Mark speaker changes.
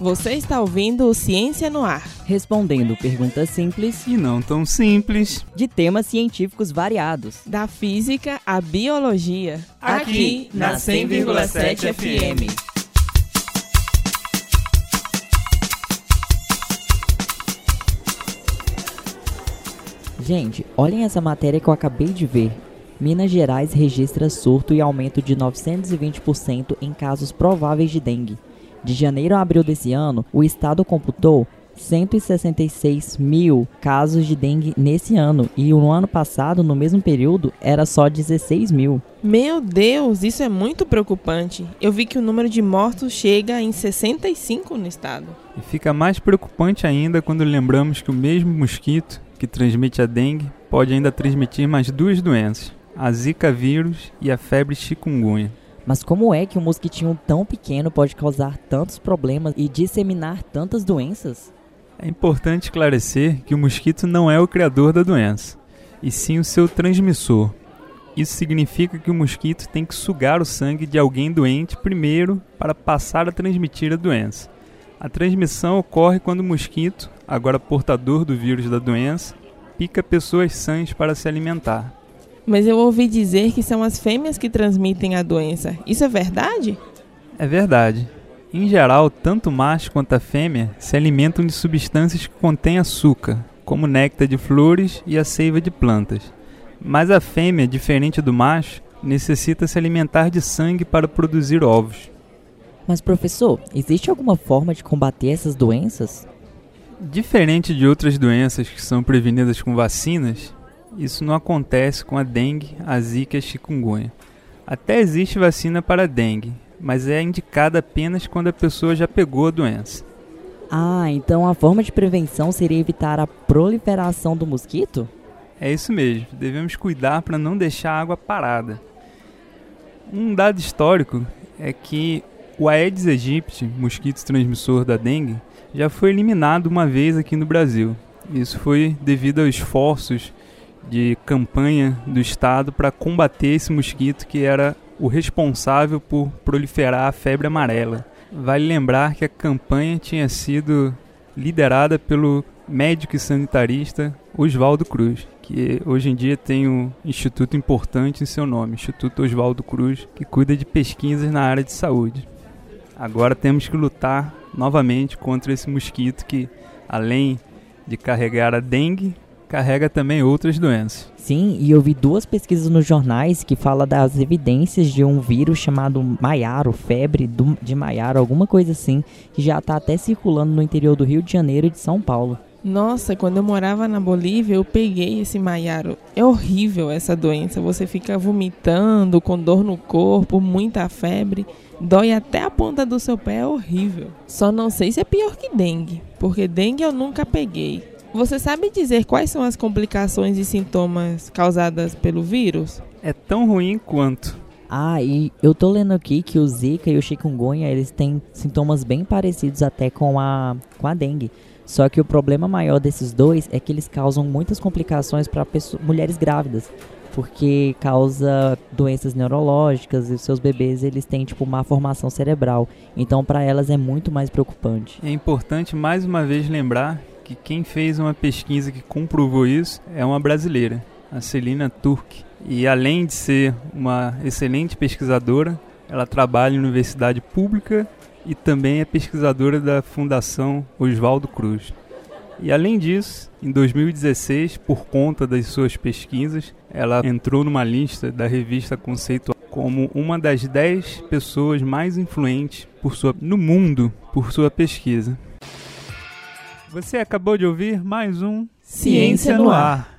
Speaker 1: Você está ouvindo o Ciência no Ar.
Speaker 2: Respondendo perguntas simples
Speaker 3: E não tão simples.
Speaker 2: de temas científicos variados.
Speaker 1: Da física à biologia.
Speaker 3: Aqui, na 100,7 FM.
Speaker 2: Gente, olhem essa matéria que eu acabei de ver. Minas Gerais registra surto e aumento de 920% em casos prováveis de dengue. De janeiro a abril desse ano, o estado computou 166 mil casos de dengue nesse ano e no ano passado, no mesmo período, era só 16 mil.
Speaker 1: Meu Deus, isso é muito preocupante. Eu vi que o número de mortos chega em 65 no estado.
Speaker 3: E fica mais preocupante ainda quando lembramos que o mesmo mosquito que transmite a dengue pode ainda transmitir mais duas doenças: a Zika vírus e a febre chikungunya.
Speaker 2: Mas como é que um mosquitinho tão pequeno pode causar tantos problemas e disseminar tantas doenças?
Speaker 3: É importante esclarecer que o mosquito não é o criador da doença, e sim o seu transmissor. Isso significa que o mosquito tem que sugar o sangue de alguém doente primeiro para passar a transmitir a doença. A transmissão ocorre quando o mosquito, agora portador do vírus da doença, pica pessoas sãs para se alimentar.
Speaker 1: Mas eu ouvi dizer que são as fêmeas que transmitem a doença. Isso é verdade?
Speaker 3: É verdade. Em geral, tanto o macho quanto a fêmea se alimentam de substâncias que contêm açúcar, como néctar de flores e a seiva de plantas. Mas a fêmea, diferente do macho, necessita se alimentar de sangue para produzir ovos.
Speaker 2: Mas professor, existe alguma forma de combater essas doenças?
Speaker 3: Diferente de outras doenças que são prevenidas com vacinas, isso não acontece com a dengue, a zika e a chikungunya. Até existe vacina para a dengue, mas é indicada apenas quando a pessoa já pegou a doença.
Speaker 2: Ah, então a forma de prevenção seria evitar a proliferação do mosquito?
Speaker 3: É isso mesmo, devemos cuidar para não deixar a água parada. Um dado histórico é que o Aedes aegypti, mosquito transmissor da dengue, já foi eliminado uma vez aqui no Brasil. Isso foi devido aos esforços de campanha do Estado para combater esse mosquito que era o responsável por proliferar a febre amarela. Vale lembrar que a campanha tinha sido liderada pelo médico e sanitarista Oswaldo Cruz, que hoje em dia tem um instituto importante em seu nome, Instituto Oswaldo Cruz, que cuida de pesquisas na área de saúde. Agora temos que lutar novamente contra esse mosquito que, além de carregar a dengue, carrega também outras doenças.
Speaker 2: Sim, e eu vi duas pesquisas nos jornais que falam das evidências de um vírus chamado Maiaro, febre do- de Maiaro, alguma coisa assim, que já está até circulando no interior do Rio de Janeiro e de São Paulo.
Speaker 1: Nossa, quando eu morava na Bolívia, eu peguei esse maiaro. É horrível essa doença. Você fica vomitando, com dor no corpo, muita febre. Dói até a ponta do seu pé, é horrível. Só não sei se é pior que dengue, porque dengue eu nunca peguei. Você sabe dizer quais são as complicações e sintomas causadas pelo vírus?
Speaker 3: É tão ruim quanto.
Speaker 2: Ah, e eu tô lendo aqui que o Zika e o chikungunya, eles têm sintomas bem parecidos até com a, com a dengue. Só que o problema maior desses dois é que eles causam muitas complicações para mulheres grávidas. Porque causa doenças neurológicas e os seus bebês eles têm tipo má formação cerebral. Então para elas é muito mais preocupante.
Speaker 3: É importante mais uma vez lembrar que quem fez uma pesquisa que comprovou isso é uma brasileira, a Celina Turk. E além de ser uma excelente pesquisadora, ela trabalha em universidade pública e também é pesquisadora da Fundação Oswaldo Cruz. E além disso, em 2016, por conta das suas pesquisas, ela entrou numa lista da revista Conceito como uma das 10 pessoas mais influentes por sua, no mundo por sua pesquisa. Você acabou de ouvir mais um
Speaker 1: Ciência no Ar.